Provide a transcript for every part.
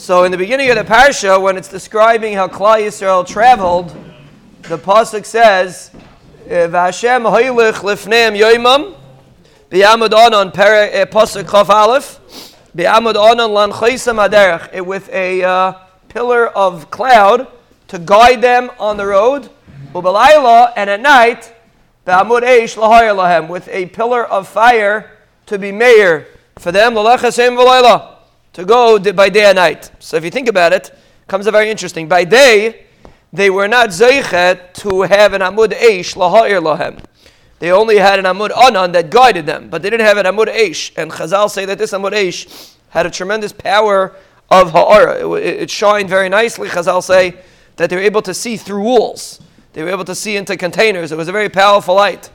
So in the beginning of the parsha, when it's describing how Klal Yisrael traveled, the pasuk says, "V'Hashem hoylech lifneim yoimam b'yamud onan perek eh, pasuk chaf aleph b'yamud onan lan aderech with a uh, pillar of cloud to guide them on the road, u'belayla and at night b'amud eish lahem with a pillar of fire to be mayor for them l'lechasem v'layla to go by day and night. So if you think about it, comes a very interesting. By day, they were not zeichet to have an amud eish laha'ir lahem. They only had an amud anan that guided them, but they didn't have an amud eish. And Chazal say that this amud eish had a tremendous power of ha'ara. It, it, shined very nicely. Chazal say that they were able to see through walls. They were able to see into containers. It was a very powerful light.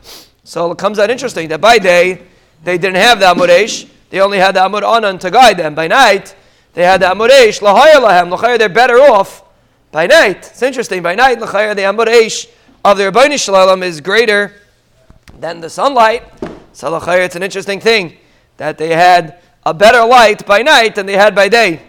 So it comes out interesting that by day they didn't have the amud eish. They only had the amud anan to guide them. By night they had the amud eish. L'chayr they're better off by night, it's interesting. By night, the Amud Eish of the Rabbani Shalom is greater than the sunlight. So it's an interesting thing that they had a better light by night than they had by day.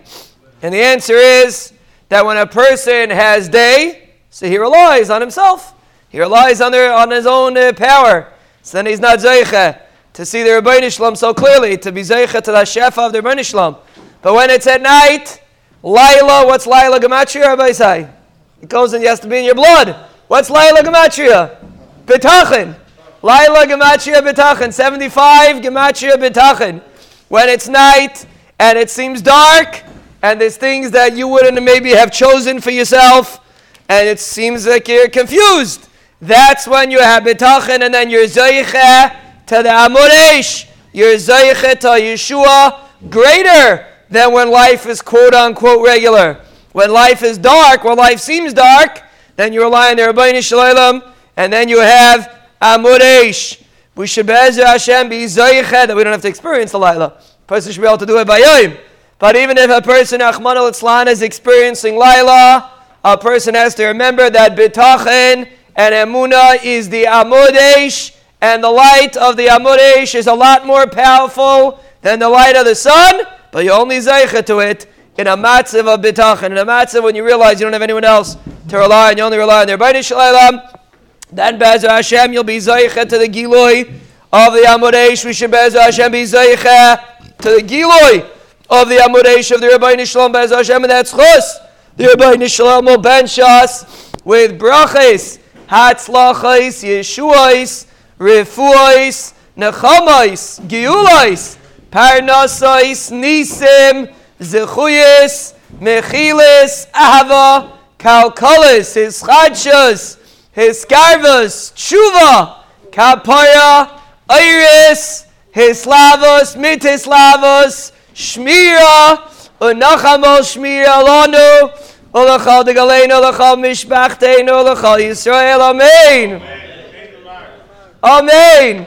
And the answer is that when a person has day, so he relies on himself. He relies on, their, on his own uh, power. So then he's not zeicha to see the Rabbi Shalom so clearly, to be zeicha to the shefa of the Rabbi Shalom. But when it's at night, Laila, what's Laila Gematria, Rabbi say? It goes and has to be in your blood. What's Laila Gematria? Bitachon. Laila Gematria Bitachon. 75 Gematria Bitachon. When it's night and it seems dark and there's things that you wouldn't maybe have chosen for yourself and it seems like you're confused. That's when you have Bitachon and then you're Zaycha to the Amud Eish. You're Yeshua greater than when life is quote unquote regular. When life is dark, when life seems dark, then you rely on the Rabbeinu Shalom, and then you have Amud Eish. We should Be'ezer Hashem be Zayiched, that we don't have to experience the Laila. A person should be able to do it by Yom. But even if a person, Ahmad al is experiencing Laila, a person has to remember that Bitachon and Emuna is the Amud Eish, and the light of the Amud Eish is a lot more powerful than the light of the sun but you only zeicha to it in a matzav of bitachon, in a matzav when you realize you don't have anyone else to rely on, you only rely on their B'nai Shalom, then Bezer Hashem, you'll be zeicha to the Giloi of the Amud Eish. We should Bezer Hashem be zeicha to the Giloi of the Amud Eish of the Rabbi Shalom Bezer Hashem, and that's chus. The Rabbi Shalom will bench us with brachas, hatzlachais, yeshuais, refuais, nechamais, giulais, Parnasais, Nisim, Zechuyis, Mechilis, Ahava, Kalkulis, his Chadshas, his Tshuva, Kapaya, Iris, his Lavos, Mitislavos, Shmira, Unachamo Shmira Lanu, Olachal de Galeno, Olachal Mishbachtein, Olachal Yisrael, Amém!